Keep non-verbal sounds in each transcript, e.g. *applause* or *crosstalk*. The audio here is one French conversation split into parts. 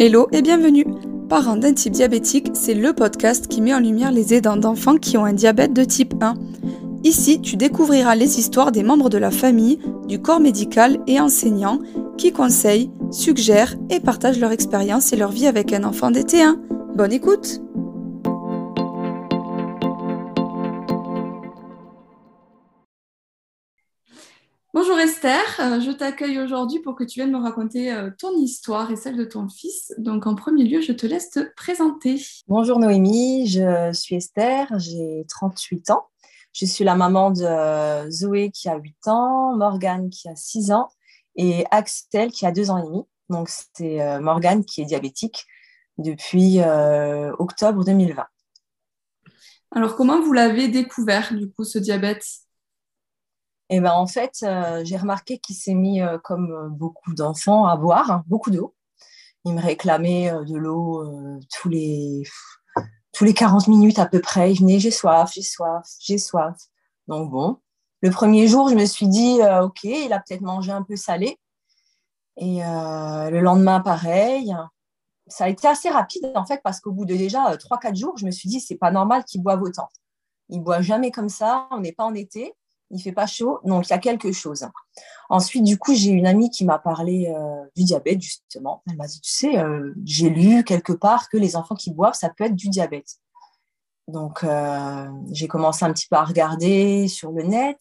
Hello et bienvenue Parents d'un type diabétique, c'est le podcast qui met en lumière les aidants d'enfants qui ont un diabète de type 1. Ici, tu découvriras les histoires des membres de la famille, du corps médical et enseignants qui conseillent, suggèrent et partagent leur expérience et leur vie avec un enfant DT1. Bonne écoute Bonjour Esther, euh, je t'accueille aujourd'hui pour que tu viennes me raconter euh, ton histoire et celle de ton fils. Donc en premier lieu, je te laisse te présenter. Bonjour Noémie, je suis Esther, j'ai 38 ans. Je suis la maman de euh, Zoé qui a 8 ans, Morgane qui a 6 ans et Axel qui a 2 ans et demi. Donc c'est Morgane qui est diabétique depuis octobre 2020. Alors comment vous l'avez découvert du coup ce diabète? Et ben en fait, euh, j'ai remarqué qu'il s'est mis, euh, comme euh, beaucoup d'enfants, à boire hein, beaucoup d'eau. Il me réclamait de l'eau tous les tous les 40 minutes à peu près. Il venait, j'ai soif, j'ai soif, j'ai soif. Donc bon, le premier jour, je me suis dit, ok, il a peut-être mangé un peu salé. Et le lendemain, pareil. Ça a été assez rapide en fait parce qu'au bout de déjà 3-4 jours, je me suis dit, c'est pas normal qu'il boive autant. Il boit jamais comme ça. On n'est pas en été il fait pas chaud, donc il y a quelque chose. Ensuite, du coup, j'ai une amie qui m'a parlé euh, du diabète, justement. Elle m'a dit, tu sais, euh, j'ai lu quelque part que les enfants qui boivent, ça peut être du diabète. Donc, euh, j'ai commencé un petit peu à regarder sur le net.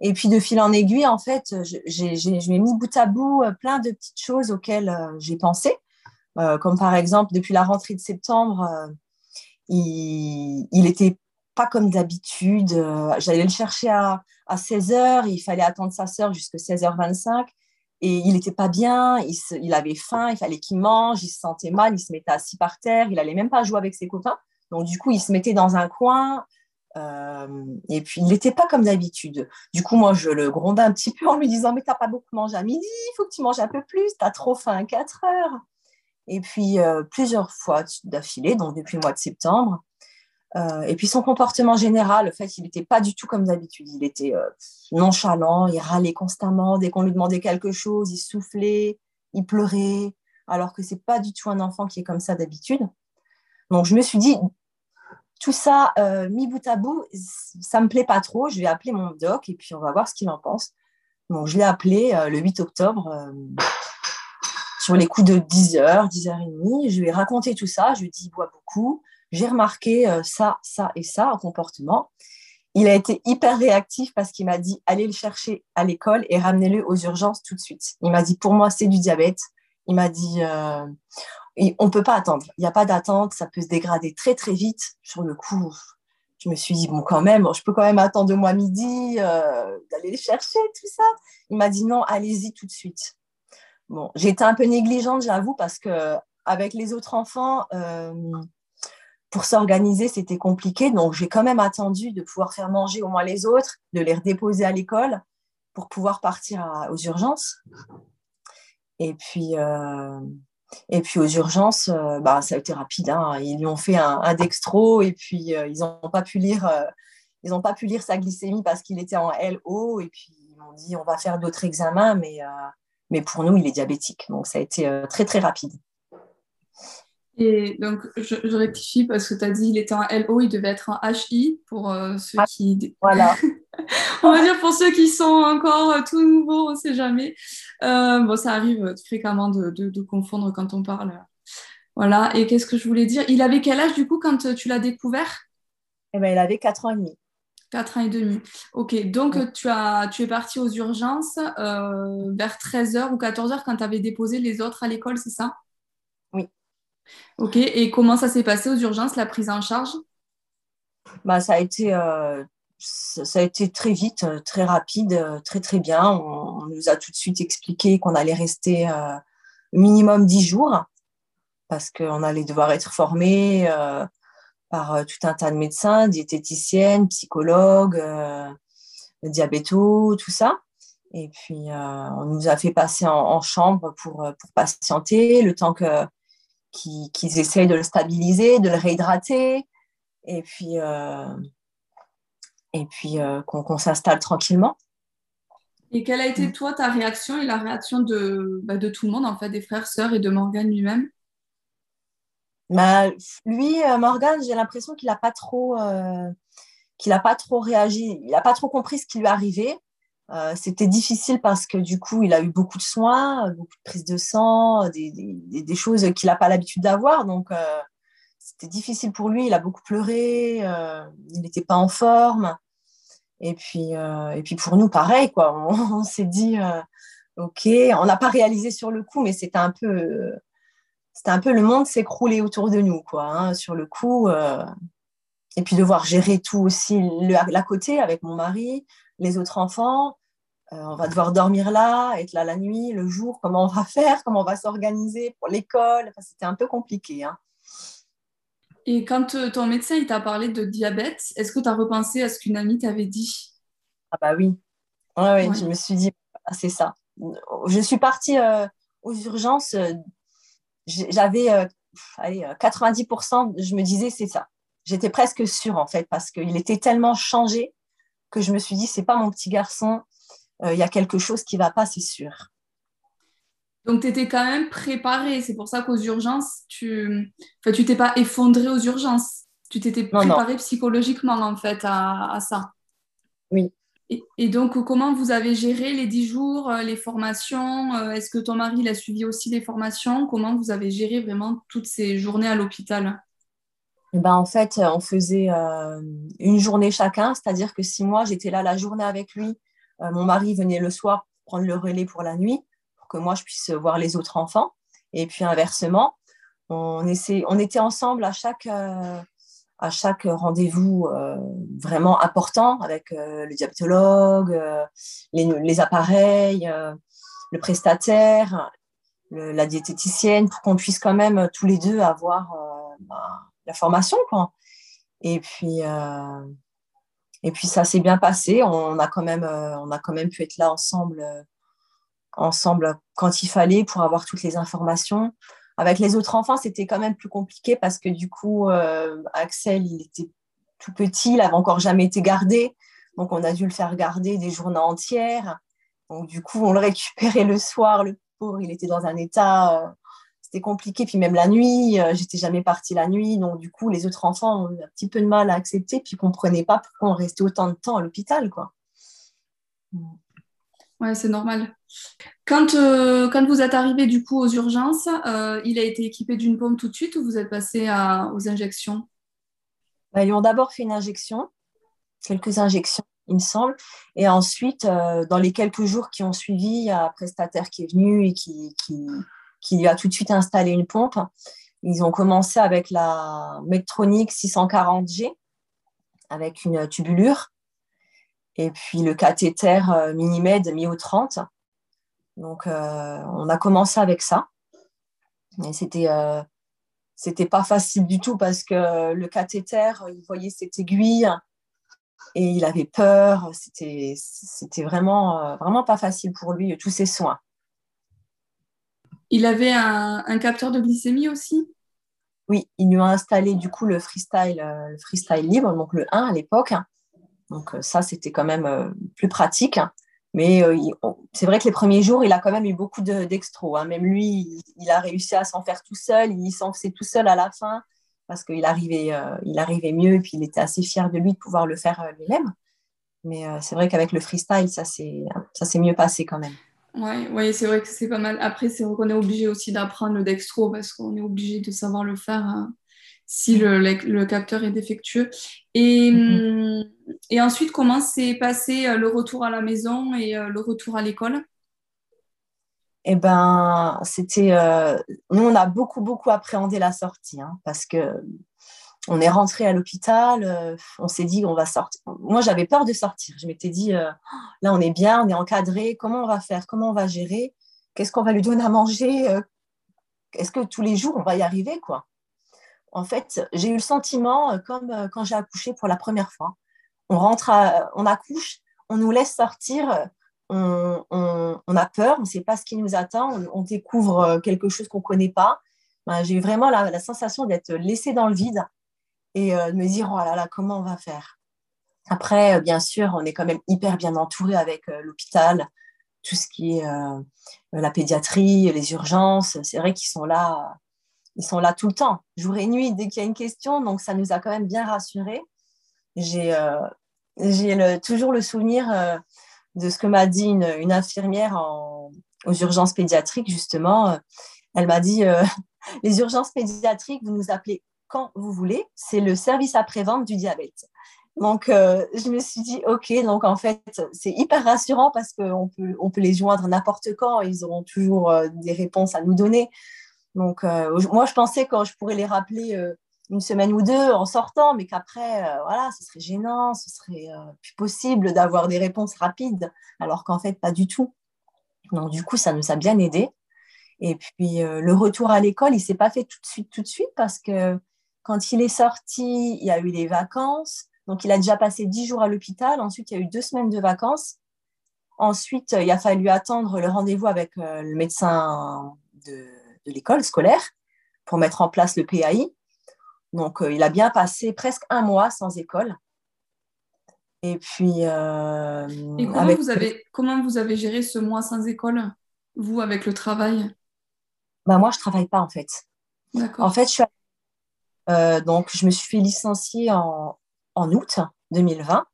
Et puis, de fil en aiguille, en fait, je, je m'ai mis bout à bout plein de petites choses auxquelles j'ai pensé. comme par exemple, depuis la rentrée de septembre, il était pas comme d'habitude. Euh, j'allais le chercher à, à 16h, il fallait attendre sa sœur jusqu'à 16h25 et il n'était pas bien, il, il, avait faim, il fallait qu'il mange, il se sentait mal, il se mettait assis par terre, il allait même pas jouer avec ses copains. Donc du coup, il se mettait dans un coin euh, et puis il n'était pas comme d'habitude. Du coup, moi, je le grondais un petit peu en lui disant mais t'as pas beaucoup mangé à midi, il faut que tu manges un peu plus, tu as trop faim à 4 heures. Et puis euh, plusieurs fois d'affilée, donc depuis le mois de septembre, euh, et puis son comportement général, le fait, il n'était pas du tout comme d'habitude. Il était euh, nonchalant, il râlait constamment. Dès qu'on lui demandait quelque chose, il soufflait, il pleurait, alors que c'est pas du tout un enfant qui est comme ça d'habitude. Donc je me suis dit, tout ça euh, mis bout à bout, ça me plaît pas trop. Je vais appeler mon doc et puis on va voir ce qu'il en pense. Donc je l'ai appelé le 8 octobre sur les coups de 10h, 10h30. Je lui ai raconté tout ça. Je lui ai dit, il boit beaucoup j'ai remarqué euh, ça, ça et ça en comportement. Il a été hyper réactif parce qu'il m'a dit allez le chercher à l'école et ramenez-le aux urgences tout de suite. Il m'a dit pour moi c'est du diabète. Il m'a dit euh, on ne peut pas attendre. Il n'y a pas d'attente, ça peut se dégrader très très vite. Sur le coup, je me suis dit bon quand même, je peux quand même attendre de moi midi euh, d'aller le chercher tout ça. Il m'a dit non, allez-y tout de suite. Bon, j'ai été un peu négligente, j'avoue, parce que avec les autres enfants, pour s'organiser, c'était compliqué. Donc, j'ai quand même attendu de pouvoir faire manger au moins les autres, de les redéposer à l'école pour pouvoir partir aux urgences. Et puis, euh, et puis aux urgences, euh, bah, ça a été rapide. Hein. Ils lui ont fait un, dextro et puis euh, ils n'ont pas pu lire. ils pas pu lire sa glycémie parce qu'il était en LO et puis ils m'ont dit on va faire d'autres examens mais, mais pour nous il est diabétique donc ça a été très très rapide. Et donc, je, rectifie parce que tu as dit il était en LO, il devait être en HI pour euh, ceux ah, qui. Voilà. *laughs* on va dire pour ceux qui sont encore euh, tout nouveaux, on ne sait jamais. Euh, bon, ça arrive fréquemment de, de, confondre quand on parle. Voilà. Et qu'est-ce que je voulais dire? Il avait quel âge du coup quand tu l'as découvert? Eh ben, il avait 4 ans et demi. 4 ans et demi. Ok, donc tu, as, tu es parti aux urgences vers 13h ou 14h quand tu avais déposé les autres à l'école, c'est ça? Ok, et comment ça s'est passé aux urgences, la prise en charge? Bah, ça, a été, euh, ça, a été très vite, euh, très rapide, euh, très très bien. On, nous a tout de suite expliqué qu'on allait rester minimum 10 jours parce qu'on allait devoir être formé par tout un tas de médecins, diététiciennes, psychologues, diabétos, tout ça. Et puis, on nous a fait passer en, en chambre pour, pour patienter le temps que qu'ils essayent de le stabiliser, de le réhydrater, et puis, euh, et puis euh, qu'on s'installe tranquillement. Et quelle a été, toi, ta réaction et la réaction de, bah, de tout le monde, en fait, des frères, sœurs et de Morgane lui-même? Bah, Lui, Morgan, j'ai l'impression qu'il n'a pas trop n'a pas trop réagi, il n'a pas trop compris ce qui lui arrivait. Euh, c'était difficile parce que du coup, il a eu beaucoup de soins, beaucoup de prises de sang, des, des, des choses qu'il n'a pas l'habitude d'avoir. Donc, euh, c'était difficile pour lui. Il a beaucoup pleuré, euh, il n'était pas en forme. Et puis, et puis pour nous, pareil, quoi. *laughs* On, s'est dit, OK, on n'a pas réalisé sur le coup, mais c'était un peu, c'était un peu le monde s'écrouler autour de nous, quoi. Hein, sur le coup, et puis devoir gérer tout aussi l'à côté avec mon mari, les autres enfants. Euh, on va devoir dormir là, être là la nuit, le jour, comment on va *laughs* faire, comment on va s'organiser pour l'école. C'était un peu compliqué. Hein. Et quand euh, ton médecin il t'a parlé de diabète, est-ce que tu as repensé à ce qu'une amie t'avait dit? Ah bah oui. Ouais, je me suis dit, ah, c'est ça. Je suis partie euh, aux urgences, j'avais 90%, je me disais, c'est ça j'étais presque sûre en fait parce qu'il était tellement changé que je me suis dit c'est pas mon petit garçon, euh, il y a quelque chose qui va pas, c'est sûr. Donc tu étais quand même préparée, c'est pour ça qu'aux urgences, tu enfin, tu t'es pas effondrée aux urgences, tu t'étais préparée psychologiquement en fait à, ça. Oui. Et, donc comment vous avez géré les dix jours, euh, les formations euh, Est-ce que ton mari a suivi aussi les formations? Comment vous avez géré vraiment toutes ces journées à l'hôpital? Ben, en fait, on faisait euh, une journée chacun, c'est-à-dire que si moi j'étais là la journée avec lui, euh, mon mari venait le soir prendre le relais pour la nuit, pour que moi je puisse voir les autres enfants. Et puis inversement, on, on était ensemble à chaque, euh, chaque rendez-vous vraiment important avec le diabétologue, les, appareils, le prestataire, la diététicienne, pour qu'on puisse quand même tous les deux avoir. Ben, la formation. Quoi. Et puis, euh, et puis ça s'est bien passé. On a quand même, euh, on a quand même pu être là ensemble, euh, ensemble quand il fallait pour avoir toutes les informations. Avec les autres enfants, c'était quand même plus compliqué parce que du coup, Axel, il était tout petit, il n'avait encore jamais été gardé. Donc, on a dû le faire garder des journées entières. Donc, du coup, on le récupérait le soir. Le pauvre, il était dans un état c'était compliqué. Puis même la nuit, euh, j'étais jamais partie la nuit. Donc, du coup, les autres enfants ont eu un petit peu de mal à accepter, puis ne comprenaient pas pourquoi on restait autant de temps à l'hôpital. quoi. Ouais, c'est normal. Quand, euh, quand vous êtes arrivé du coup aux urgences, euh, il a été équipé d'une pompe tout de suite ou vous êtes passé aux injections? Bah, Ils lui ont d'abord fait une injection, quelques injections, il me semble. Et ensuite, dans les quelques jours qui ont suivi, il y a un prestataire qui est venu et qui, qui, qui lui a tout de suite installé une pompe. Ils ont commencé avec la Medtronic 640G, avec une tubulure, et puis le cathéter euh, Minimed Mio 30. Donc, euh, on a commencé avec ça. Et c'était euh, c'était pas facile du tout parce que le cathéter, il voyait cette aiguille et il avait peur. C'était vraiment vraiment pas facile pour lui tous ces soins. Il avait un, capteur de glycémie aussi Oui, il lui a installé du coup le freestyle, euh, le freestyle libre, donc le 1 à l'époque. Donc euh, ça, c'était quand même euh, plus pratique. Mais c'est vrai que les premiers jours, il a quand même eu beaucoup d'extro. Hein. Même lui, il, a réussi à s'en faire tout seul. Il s'en faisait tout seul à la fin parce qu'il arrivait, il arrivait mieux et puis il était assez fier de lui de pouvoir le faire lui-même. Mais c'est vrai qu'avec le freestyle, ça s'est mieux passé quand même. Oui, ouais, c'est vrai que c'est pas mal. Après, c'est vrai qu'on est obligé aussi d'apprendre le dextro parce qu'on est obligé de savoir le faire hein, si le, le, capteur est défectueux. Et, et ensuite, comment s'est passé euh, le retour à la maison et euh, le retour à l'école? Eh ben, c'était. Euh, nous, on a beaucoup, beaucoup appréhendé la sortie hein, parce que on est rentré à l'hôpital, euh, on s'est dit on va sortir. Moi, j'avais peur de sortir. Je m'étais dit euh, là, on est bien, on est encadré. Comment on va faire Comment on va gérer Qu'est-ce qu'on va lui donner à manger euh, Est-ce que tous les jours on va y arriver En fait, j'ai eu le sentiment comme quand j'ai accouché pour la première fois. On rentre, on accouche, on nous laisse sortir. On, a peur, on ne sait pas ce qui nous attend, on, découvre quelque chose qu'on ne connaît pas. Ben, j'ai eu vraiment la sensation d'être laissée dans le vide et euh, de me dire, oh là là, comment on va faire? Après, euh, bien sûr, on est quand même hyper bien entouré avec euh, l'hôpital, tout ce qui est la pédiatrie, les urgences. C'est vrai qu'ils sont là ils sont là tout le temps, jour et nuit, dès qu'il y a une question. Donc, ça nous a quand même bien rassurés. J'ai toujours le souvenir de ce que m'a dit une, infirmière aux urgences pédiatriques, justement. Elle m'a dit *laughs* Les urgences pédiatriques, vous nous appelez quand vous voulez. C'est le service après-vente du diabète. Donc, euh, je me suis dit, OK, donc en fait, c'est hyper rassurant parce qu'on peut, on peut les joindre n'importe quand. Ils auront toujours euh, des réponses à nous donner. Donc, euh, moi, je pensais quand je pourrais les rappeler une semaine ou deux en sortant, mais qu'après, voilà, ce serait gênant, ce serait plus possible d'avoir des réponses rapides, alors qu'en fait, pas du tout. Donc, du coup, ça nous a bien aidé. Et puis, le retour à l'école, il s'est pas fait tout de suite, tout de suite, parce que quand il est sorti, il y a eu les vacances. Donc, il a déjà passé dix jours à l'hôpital. Ensuite, il y a eu deux semaines de vacances. Ensuite, il a fallu attendre le rendez-vous avec euh, le médecin de, l'école scolaire pour mettre en place le PAI. Donc, euh, il a bien passé presque un mois sans école. Et puis. Euh, Et comment, vous avez, comment vous avez géré ce mois sans école, vous, avec le travail? Bah, Moi, je ne travaille pas, en fait. En fait, je suis euh, donc, je me suis fait licencier en, août 2020.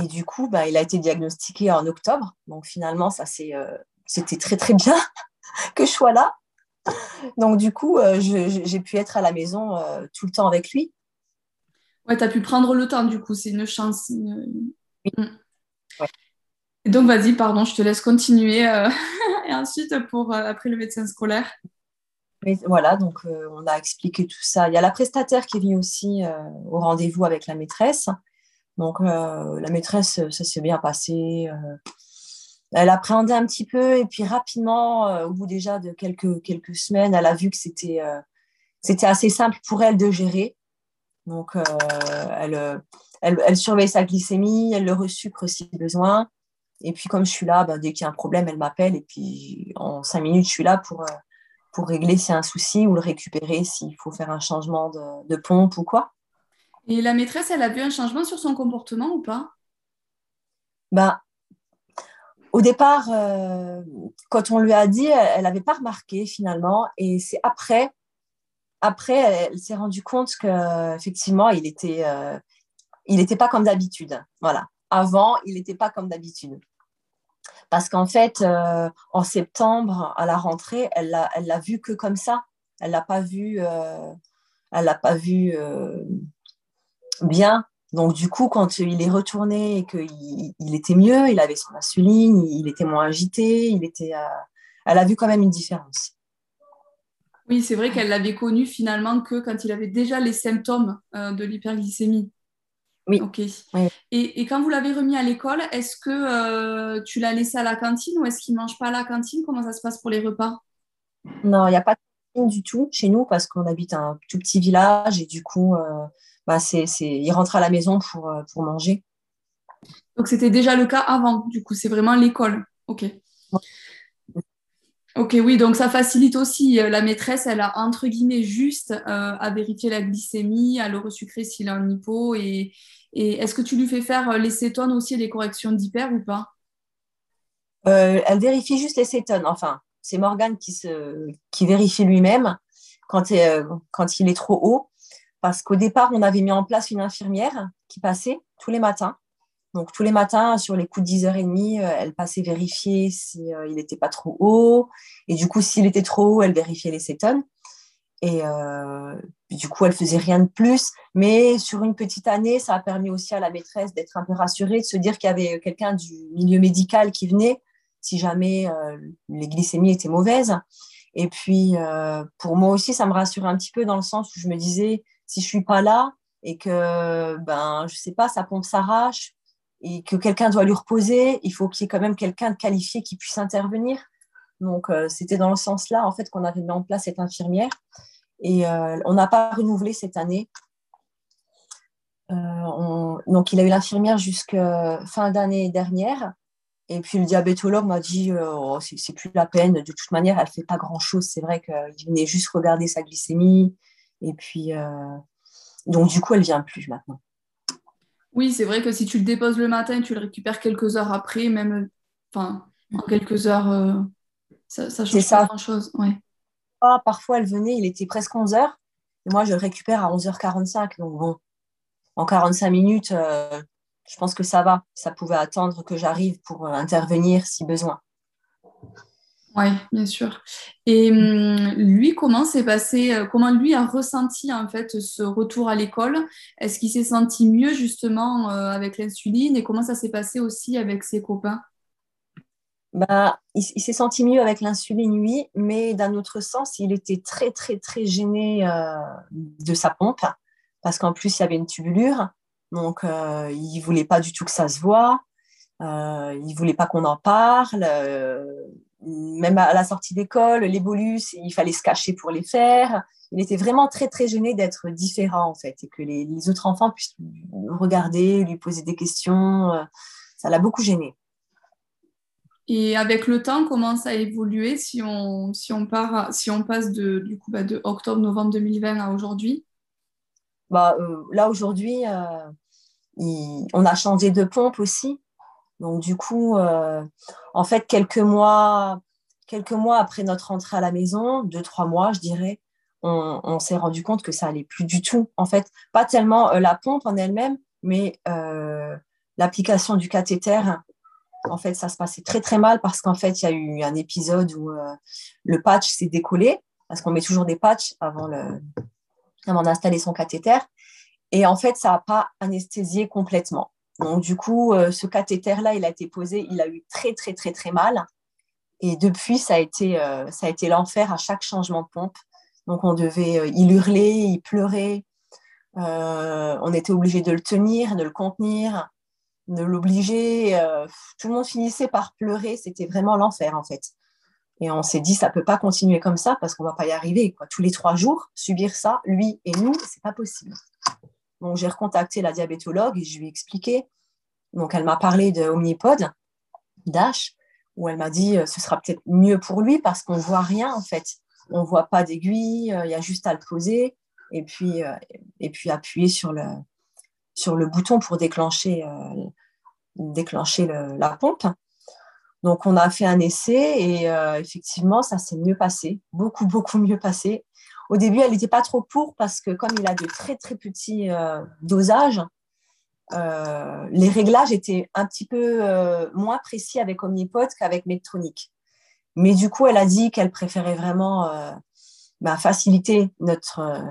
Et du coup, bah, il a été diagnostiqué en octobre. Donc, finalement, ça euh, c'était très, très bien *laughs* que je sois là. Donc, du coup, euh, j'ai pu être à la maison tout le temps avec lui. Ouais, tu as pu prendre le temps, du coup, c'est une chance. Mm. donc, vas-y, pardon, je te laisse continuer. *laughs* et ensuite, pour après le médecin scolaire voilà, donc euh, on a expliqué tout ça. Il y a la prestataire qui venue aussi euh, au rendez-vous avec la maîtresse. Donc euh, la maîtresse, ça s'est bien passé. elle appréhendait un petit peu et puis rapidement, au bout déjà de quelques, quelques semaines, elle a vu que c'était c'était assez simple pour elle de gérer. Donc elle, elle, surveille sa glycémie, elle le resucre si besoin. Et puis comme je suis là, ben, dès qu'il y a un problème, elle m'appelle et puis en cinq minutes, je suis là pour pour régler s'il y a un souci ou le récupérer s'il faut faire un changement de, pompe ou quoi. Et la maîtresse, elle a vu un changement sur son comportement ou pas? Ben, Au départ, euh, quand on lui a dit, elle n'avait pas remarqué finalement. Et c'est après, après, elle, s'est rendue compte qu'effectivement, il était, euh, il n'était pas comme d'habitude. Voilà. Avant, il n'était pas comme d'habitude. Parce qu'en fait, euh, en septembre, à la rentrée, elle l'a, elle l'a vu que comme ça. Elle l'a pas vu, euh, elle l'a pas vu euh, bien. Donc du coup, quand il est retourné et qu'il il était mieux, il avait son insuline, il était moins agité, il était, elle a vu quand même une différence. Oui, c'est vrai qu'elle l'avait connu finalement que quand il avait déjà les symptômes de l'hyperglycémie. Oui. Ok. Et, quand vous l'avez remis à l'école, est-ce que euh, tu l'as laissé à la cantine ou est-ce qu'il ne mange pas à la cantine? Comment ça se passe pour les repas? Non, il n'y a pas de cantine du tout chez nous parce qu'on habite un tout petit village et du coup, euh, bah, c'est, il rentre à la maison pour, euh, pour manger. Donc c'était déjà le cas avant, du coup, c'est vraiment l'école. Ok. Ok, oui, donc ça facilite aussi. La maîtresse, elle a entre guillemets juste à vérifier la glycémie, à le resucrer s'il a un hypo et, est-ce que tu lui fais faire euh, les cétones aussi les corrections d'hyper ou pas? Euh, Elle vérifie juste les cétones. Enfin, c'est Morgane qui, vérifie lui-même euh, quand il est trop haut. Parce qu'au départ, on avait mis en place une infirmière qui passait tous les matins. Donc, tous les matins, sur les coups de 10h30, elle passait vérifier s'il n'était pas trop haut. Et du coup, s'il était trop haut, elle vérifiait les cétones. Et euh, du coup, elle faisait rien de plus. Mais sur une petite année, ça a permis aussi à la maîtresse d'être un peu rassurée, de se dire qu'il y avait quelqu'un du milieu médical qui venait si jamais euh, les glycémies étaient mauvaises. Et puis, euh, pour moi aussi, ça me rassurait un petit peu dans le sens où je me disais, si je suis pas là et que, ben, je sais pas, sa pompe s'arrache et que quelqu'un doit lui reposer, il faut qu'il y ait quand même quelqu'un de qualifié qui puisse intervenir. Donc, c'était dans le sens là, en fait, qu'on avait mis en place cette infirmière. Et euh, on n'a pas renouvelé cette année. Euh, donc, il a eu l'infirmière jusqu'à fin d'année dernière. Et puis, le diabétologue m'a dit euh, oh, c'est plus la peine. De toute manière, elle ne fait pas grand-chose. C'est vrai qu'il venait juste regarder sa glycémie. Et puis, donc, du coup, elle ne vient plus maintenant. Oui, c'est vrai que si tu le déposes le matin, tu le récupères quelques heures après, même enfin, en quelques heures, ça ne change pas grand-chose. Ouais parfois, parfois, elle venait, il était presque 11h. Et moi, je le récupère à 11h45. Donc bon, en 45 minutes, euh, je pense que ça va. Ça pouvait attendre que j'arrive pour euh, intervenir si besoin. Oui, bien sûr. Et hum, lui, comment s'est passé, euh, comment lui a ressenti en fait ce retour à l'école? Est-ce qu'il s'est senti mieux justement avec l'insuline? Et comment ça s'est passé aussi avec ses copains? Bah, il, s'est senti mieux avec l'insuline, oui, mais d'un autre sens, il était très, très, très gêné de sa pompe parce qu'en plus, il y avait une tubulure. Donc, euh, il ne voulait pas du tout que ça se voit. Euh, il ne voulait pas qu'on en parle. Euh, même à la sortie d'école, les bolus, il fallait se cacher pour les faire. Il était vraiment très, très gêné d'être différent, en fait, et que les, autres enfants puissent le regarder, lui poser des questions. ça l'a beaucoup gêné. Et avec le temps, comment ça a évolué si on, si on, part, si on passe de, du coup, bah, de octobre-novembre 2020 à aujourd'hui? Bah, euh, là aujourd'hui, euh, on a changé de pompe aussi. Donc du coup, euh, en fait, quelques mois, après notre entrée à la maison, deux, trois mois, je dirais, on, s'est rendu compte que ça allait plus du tout. En fait, pas tellement la pompe en elle-même, mais l'application du cathéter. En fait, ça se passait très très mal parce qu'en fait, il y a eu un épisode où le patch s'est décollé, parce qu'on met toujours des patchs avant avant d'installer son cathéter. Et en fait, ça n'a pas anesthésié complètement. Donc, du coup, euh, ce cathéter-là, il a été posé, il a eu très, très, très, très mal. Et depuis, ça a été, euh, ça été l'enfer à chaque changement de pompe. Donc, on devait, euh, il hurlait, il pleurait. on était obligé de le tenir, de le contenir, de l'obliger. tout le monde finissait par pleurer. C'était vraiment l'enfer, en fait. Et on s'est dit, ça peut pas continuer comme ça parce qu'on va pas y arriver. Tous les trois jours, subir ça, lui et nous, c'est pas possible. Donc, j'ai recontacté la diabétologue et je lui ai expliqué. Donc, elle m'a parlé de Omnipod, Dash, où elle m'a dit, euh, ce sera peut-être mieux pour lui parce qu'on voit rien, en fait. On voit pas d'aiguille, euh, il y a juste à le poser et puis, euh, et puis appuyer sur le, sur le bouton pour déclencher, déclencher la pompe. Donc, on a fait un essai et euh, effectivement, ça s'est mieux passé, beaucoup, beaucoup mieux passé. Au début, elle n'était pas trop pour parce que comme il a de très, très petits euh, dosages, euh, les réglages étaient un petit peu moins précis avec Omnipod qu'avec Medtronic. Mais du coup, elle a dit qu'elle préférait vraiment bah, faciliter notre,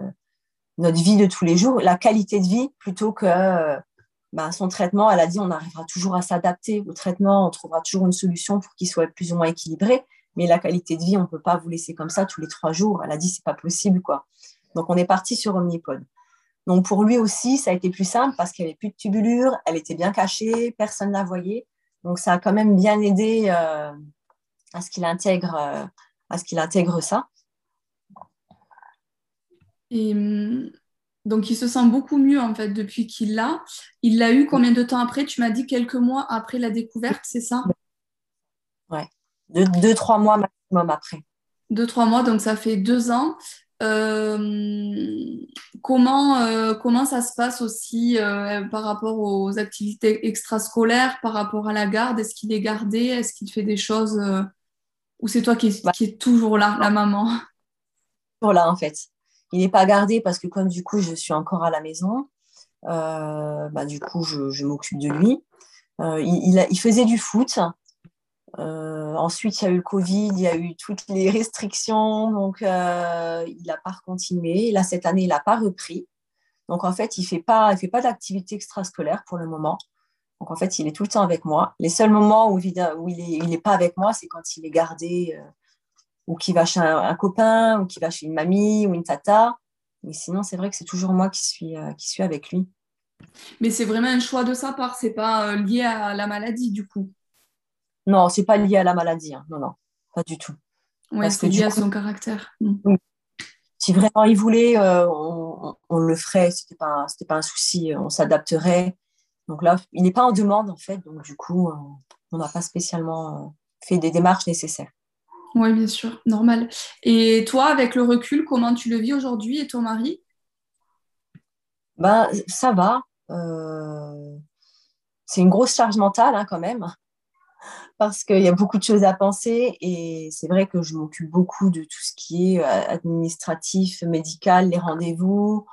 notre vie de tous les jours, la qualité de vie, plutôt que bah, son traitement, elle a dit, on arrivera toujours à s'adapter au traitement, on trouvera toujours une solution pour qu'il soit plus ou moins équilibré. Mais la qualité de vie, on ne peut pas vous laisser comme ça tous les trois jours. Elle a dit, c'est pas possible, quoi. Donc, on est parti sur Omnipod. Donc, pour lui aussi, ça a été plus simple parce qu'il n'y avait plus de tubulure, elle était bien cachée, personne ne la voyait. Donc, ça a quand même bien aidé euh, à ce qu'il intègre, euh, à ce qu'il intègre ça. Et hum, donc, il se sent beaucoup mieux en fait depuis qu'il l'a. Il l'a eu combien de temps après? Tu m'as dit quelques mois après la découverte, c'est ça? Ouais, deux, trois mois maximum après. Deux, trois mois, donc ça fait deux ans. Euh, comment, euh, comment ça se passe aussi euh, par rapport aux activités extrascolaires, par rapport à la garde? Est-ce qu'il est gardé? Est-ce qu'il fait des choses Ou c'est toi qui, qui bah. est toujours là, la maman? Toujours là, en fait. Il n'est pas gardé parce que comme du coup, je suis encore à la maison, bah, du coup, je, m'occupe de lui. Il, faisait du foot. Euh, ensuite, il y a eu le Covid, il y a eu toutes les restrictions, donc il n'a pas continué. Là, cette année, il n'a pas repris. Donc, en fait, il ne fait pas, pas d'activité extrascolaire pour le moment. Donc, en fait, il est tout le temps avec moi. Les seuls moments où il n'est pas avec moi, c'est quand il est gardé ou qui va chez un, copain, ou qui va chez une mamie ou une tata. Mais sinon, c'est vrai que c'est toujours moi qui suis, euh, qui suis avec lui. Mais c'est vraiment un choix de sa part, c'est pas euh, lié à la maladie du coup. Non, c'est pas lié à la maladie, hein. non, non, pas du tout. Oui, c'est lié à son caractère. Mm. Si vraiment il voulait, euh, on, le ferait, c'était pas, c'était pas un souci, on s'adapterait. Donc là, il n'est pas en demande en fait, donc du coup, on n'a pas spécialement fait des démarches nécessaires. Oui, bien sûr, normal. Et toi, avec le recul, comment tu le vis aujourd'hui et ton mari? Ben, Ça va. Euh, c'est une grosse charge mentale hein, quand même. Parce qu'il y a beaucoup de choses à penser et c'est vrai que je m'occupe beaucoup de tout ce qui est euh, administratif, médical, les rendez-vous,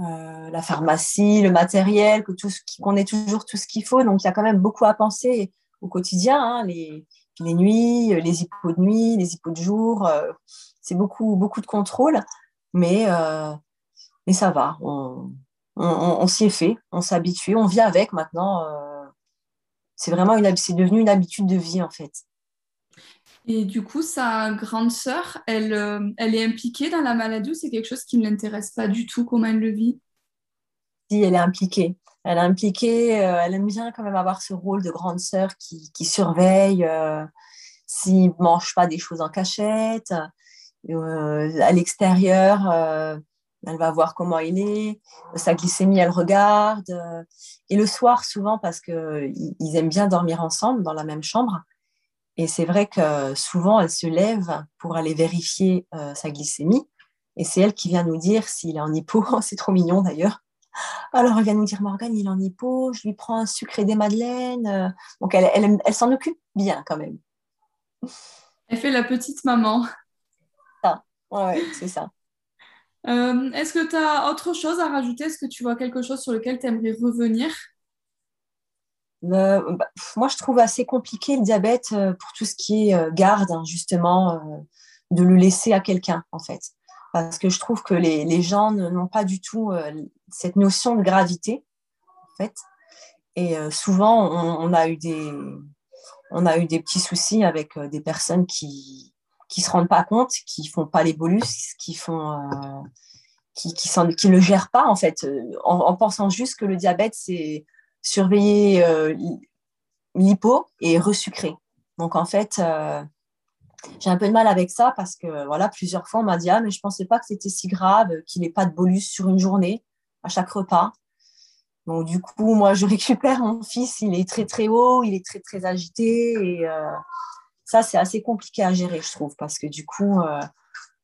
euh, la pharmacie, le matériel, que tout qu'on ait toujours tout ce qu'il faut. Donc il y a quand même beaucoup à penser au quotidien, hein, les, les, nuits, les hippos de nuit, les hippos de jour. Euh, c'est beaucoup, beaucoup de contrôle, mais, mais ça va. On, on, s'y est fait, on s'est habitué, on vit avec maintenant c'est vraiment une, c'est devenu une habitude de vie en fait. Et du coup, sa grande sœur, elle, euh, elle est impliquée dans la maladie ou c'est quelque chose qui ne l'intéresse pas du tout Comment elle le vit? Si, elle est impliquée. Elle est impliquée, euh, elle aime bien quand même avoir ce rôle de grande sœur qui, qui surveille euh, s'il ne mange pas des choses en cachette. à l'extérieur, elle va voir comment il est, sa glycémie, elle regarde. Euh, et le soir, souvent, parce qu'ils aiment bien dormir ensemble dans la même chambre. Et c'est vrai que souvent, elle se lève pour aller vérifier euh, sa glycémie. Et c'est elle qui vient nous dire s'il est en hypo. *laughs* c'est trop mignon d'ailleurs. Alors, elle vient nous dire, Morgane, il est en hypo, je lui prends un sucre et des madeleines. Donc, elle, elle, s'en occupe bien quand même. Elle fait la petite maman. Ça, ouais c'est ça. Euh, est-ce que tu as autre chose à rajouter? Est-ce que tu vois quelque chose sur lequel tu aimerais revenir bah, Moi, je trouve assez compliqué le diabète euh, pour tout ce qui est euh, garde, hein, justement, de le laisser à quelqu'un, en fait. Parce que je trouve que les, les gens n'ont pas du tout cette notion de gravité, en fait. Et souvent, on, a eu des, on a eu des petits soucis avec des personnes qui, qui se rendent pas compte, qui font pas les bolus, qui font, euh, qui, qui, qui, le gèrent pas en fait, euh, en, pensant juste que le diabète c'est surveiller euh, l'hypo et resucrer. Donc en fait, j'ai un peu de mal avec ça parce que voilà, plusieurs fois on m'a dit ah mais je pensais pas que c'était si grave qu'il n'ait pas de bolus sur une journée à chaque repas. Donc du coup, moi je *laughs* récupère mon fils, il est très très haut, il est très très agité et ça, c'est assez compliqué à gérer, je trouve, parce que du coup, euh,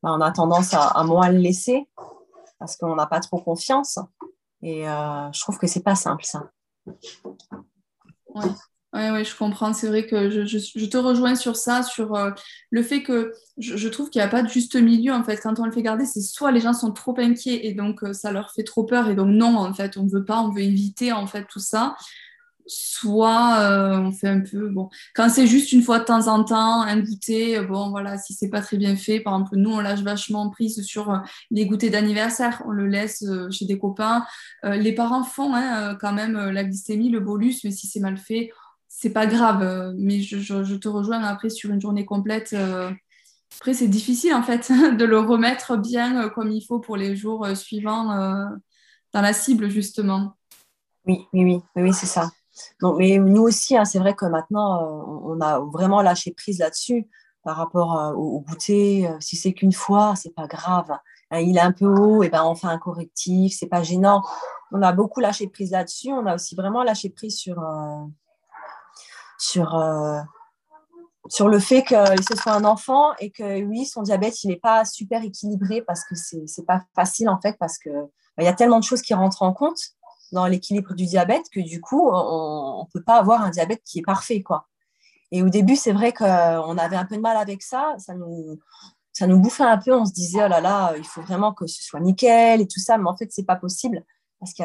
bah, on a tendance à, moins le laisser parce qu'on n'a pas trop confiance. Et euh, je trouve que c'est pas simple, ça. Oui, ouais, je comprends. C'est vrai que je, te rejoins sur ça, sur euh, le fait que je, trouve qu'il n'y a pas de juste milieu. En fait, quand on le fait garder, c'est soit les gens sont trop inquiets et donc ça leur fait trop peur et donc non, en fait, on ne veut pas, on veut éviter en fait tout ça soit euh, on fait un peu bon. Quand c'est juste une fois de temps en temps un goûter bon voilà si c'est pas très bien fait par exemple nous on lâche vachement prise sur euh, les goûters d'anniversaire. On le laisse euh, chez des copains. Les parents font hein, quand même la glycémie le bolus mais si c'est mal fait c'est pas grave. Mais je, te rejoins après sur une journée complète après c'est difficile en fait *laughs* de le remettre bien comme il faut pour les jours suivants dans la cible justement. Oui oui. Oui oui c'est ça mais nous aussi, hein, c'est vrai que maintenant, euh, on a vraiment lâché prise là-dessus par rapport euh, au, goûter. Euh, si c'est qu'une fois, c'est pas grave. Hein, il est un peu haut, et ben on fait un correctif, c'est pas gênant. On a beaucoup lâché prise là-dessus. On a aussi vraiment lâché prise sur, sur, sur le fait que ce soit un enfant et que oui, son diabète, il n'est pas super équilibré parce que c'est n'est pas facile en fait, parce qu'il ben, y a tellement de choses qui rentrent en compte dans l'équilibre du diabète que du coup, on ne peut pas avoir un diabète qui est parfait. quoi. Et au début, c'est vrai qu'on avait un peu de mal avec ça. Ça nous, ça nous bouffait un peu. On se disait, oh là là, il faut vraiment que ce soit nickel et tout ça. Mais en fait, c'est pas possible parce qu'il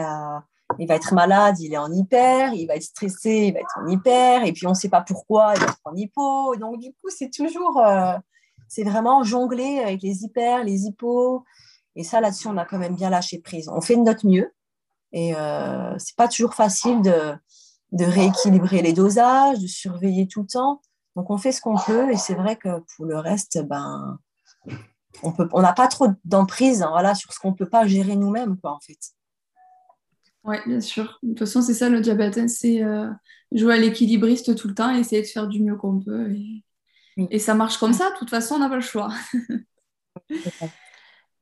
va être malade, il est en hyper, il va être stressé, il va être en hyper, et puis on ne sait pas pourquoi, il va être en hypo. Donc, du coup, c'est toujours, euh, c'est vraiment jongler avec les hyper, les hypos. Et ça, là-dessus, on a quand même bien lâché prise. On fait de notre mieux. Et euh, c'est pas toujours facile de, de, rééquilibrer les dosages, de surveiller tout le temps. Donc on fait ce qu'on peut et c'est vrai que pour le reste, ben, on peut, on n'a pas trop d'emprise hein, voilà, sur ce qu'on ne peut pas gérer nous-mêmes, quoi, en fait. Oui, bien sûr. De toute façon, c'est ça le diabète, hein, c'est euh, jouer à l'équilibriste tout le temps et essayer de faire du mieux qu'on peut. Et, et, ça marche comme ça, de toute façon, on n'a pas le choix.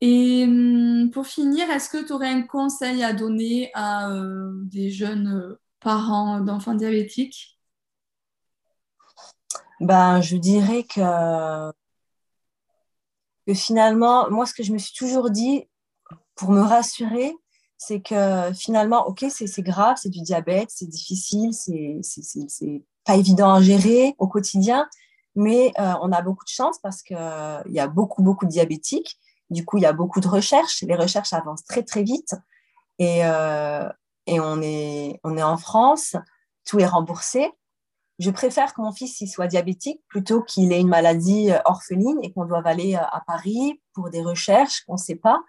Et hum, pour finir, est-ce que tu aurais un conseil à donner à euh, des jeunes euh, parents d'enfants diabétiques? Ben, Je dirais que, que finalement, moi, ce que je me suis toujours dit pour me rassurer, c'est que finalement, ok, c'est grave, c'est du diabète, c'est difficile, c'est pas évident à gérer au quotidien, mais on a beaucoup de chance parce qu'il y a beaucoup, beaucoup de diabétiques. Du coup, il y a beaucoup de recherches. Les recherches avancent très, très vite. Et, et on, est, on est en France, tout est remboursé. Je préfère que mon fils il soit diabétique plutôt qu'il ait une maladie orpheline et qu'on doive aller à Paris pour des recherches qu'on ne sait pas.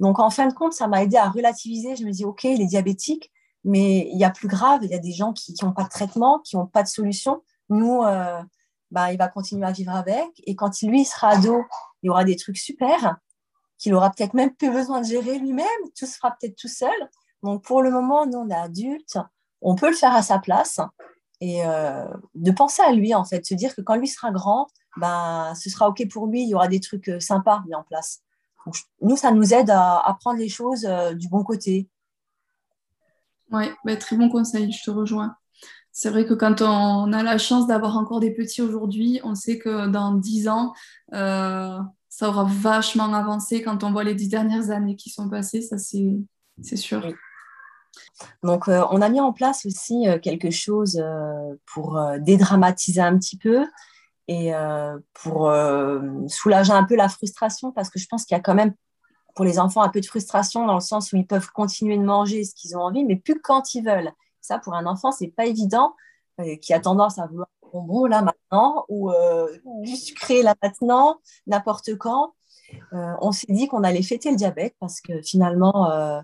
Donc, en fin de compte, ça m'a aidé à relativiser. Je me dis, OK, il est diabétique, mais il y a plus grave. Il y a des gens qui n'ont pas de traitement, qui n'ont pas de solution. Nous, euh, bah, il va continuer à vivre avec. Et quand lui sera ado, il y aura des trucs super qu'il aura peut-être même plus besoin de gérer lui-même. Tout se fera peut-être tout seul. Donc, pour le moment, nous, on est adultes. On peut le faire à sa place. Et euh, de penser à lui, en fait, se dire que quand lui sera grand, ben, ce sera OK pour lui. Il y aura des trucs euh, sympas mis en place nous, ça nous aide à, prendre les choses euh, du bon côté. Oui, bah, très bon conseil, je te rejoins. C'est vrai que quand on a la chance d'avoir encore des petits aujourd'hui, on sait que dans dix ans, ça aura vachement avancé quand on voit les dix dernières années qui sont passées, ça c'est sûr. Donc, euh, on a mis en place aussi quelque chose pour dédramatiser un petit peu et euh, pour euh, soulager un peu la frustration, parce que je pense qu'il y a quand même pour les enfants un peu de frustration dans le sens où ils peuvent continuer de manger ce qu'ils ont envie, mais plus quand ils veulent. Ça, pour un enfant, c'est pas évident, euh, qui a tendance à vouloir du bonbon là maintenant, ou du sucré là maintenant, n'importe quand. on s'est dit qu'on allait fêter le diabète parce que finalement,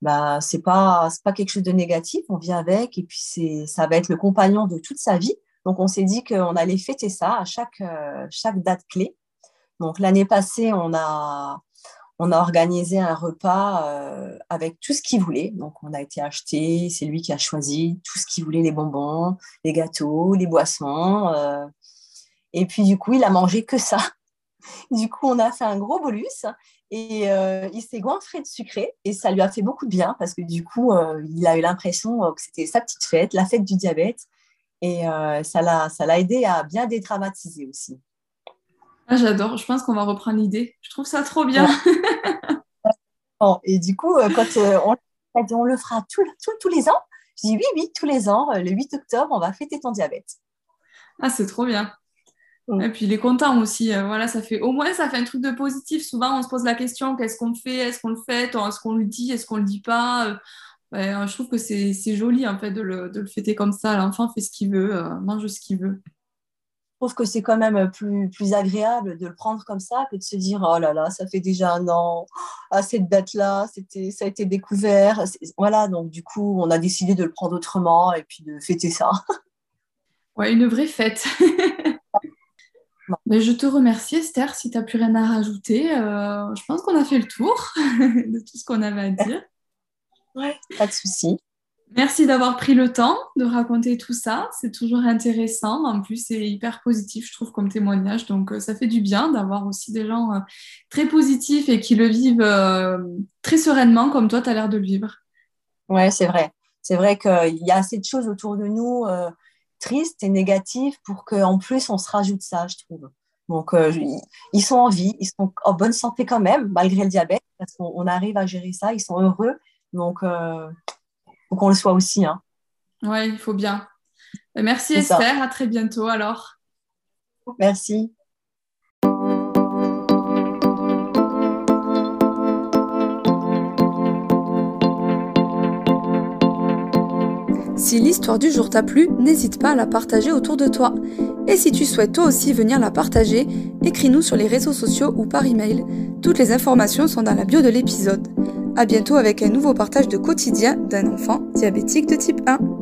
bah, c'est pas, pas quelque chose de négatif, on vit avec, et puis ça va être le compagnon de toute sa vie. Donc, on s'est dit qu'on allait fêter ça à chaque, euh, chaque date clé. Donc, l'année passée, on a, on a organisé un repas euh, avec tout ce qu'il voulait. Donc, on a été acheté, c'est lui qui a choisi tout ce qu'il voulait, les bonbons, les gâteaux, les boissons. Euh. et puis, du coup, il a mangé que ça. *laughs* Du coup, on a fait un gros bolus et il s'est goinfré de sucré et ça lui a fait beaucoup de bien parce que du coup, il a eu l'impression que c'était sa petite fête, la fête du diabète. Et euh, ça l'a aidé à bien dédramatiser aussi. Ah, J'adore, je pense qu'on va reprendre l'idée. Je trouve ça trop bien. *laughs* et du coup, euh, quand euh, on, le fera tous les ans, je dis oui, oui, tous les ans, le 8 octobre, on va fêter ton diabète. Ah, c'est trop bien. Mm. Et puis il est content aussi. voilà, ça fait au moins ça fait un truc de positif. Souvent on se pose la question qu'est-ce qu'on fait? Est-ce qu'on le fait? Est-ce qu'on le dit? Est-ce qu'on le dit pas? Euh, je trouve que c'est joli en fait de le, de le fêter comme ça. L'enfant fait ce qu'il veut, euh, mange ce qu'il veut. Trouve que c'est quand même plus, plus agréable de le prendre comme ça que de se dire oh là là, ça fait déjà un an, à cette date-là, ça a été découvert. Voilà, donc du coup, on a décidé de le prendre autrement et puis de fêter ça. *laughs* Ouais, une vraie fête. Mais je te remercie Esther, si tu n'as plus rien à rajouter. Euh, je pense qu'on a fait le tour *laughs* de tout ce qu'on avait à dire. Ouais, pas de souci. Merci d'avoir pris le temps de raconter tout ça. C'est toujours intéressant. En plus, c'est hyper positif, je trouve, comme témoignage. Donc, euh, ça fait du bien d'avoir aussi des gens euh, très positifs et qui le vivent euh, très sereinement, comme toi, tu as l'air de le vivre. Ouais, c'est vrai. C'est vrai qu'il y a assez de choses autour de nous tristes et négatives pour qu'en plus, on se rajoute ça, je trouve. Donc, ils sont en vie, ils sont en bonne santé quand même, malgré le diabète, parce qu'on arrive à gérer ça, ils sont heureux donc, euh, faut qu'on le soit aussi. Hein. Oui, il faut bien. Euh, merci Esther, à très bientôt alors. Merci. Si l'histoire du jour t'a plu, n'hésite pas à la partager autour de toi. Et si tu souhaites toi aussi venir la partager, écris-nous sur les réseaux sociaux ou par email. Toutes les informations sont dans la bio de l'épisode. A bientôt avec un nouveau partage de quotidien d'un enfant diabétique de type 1.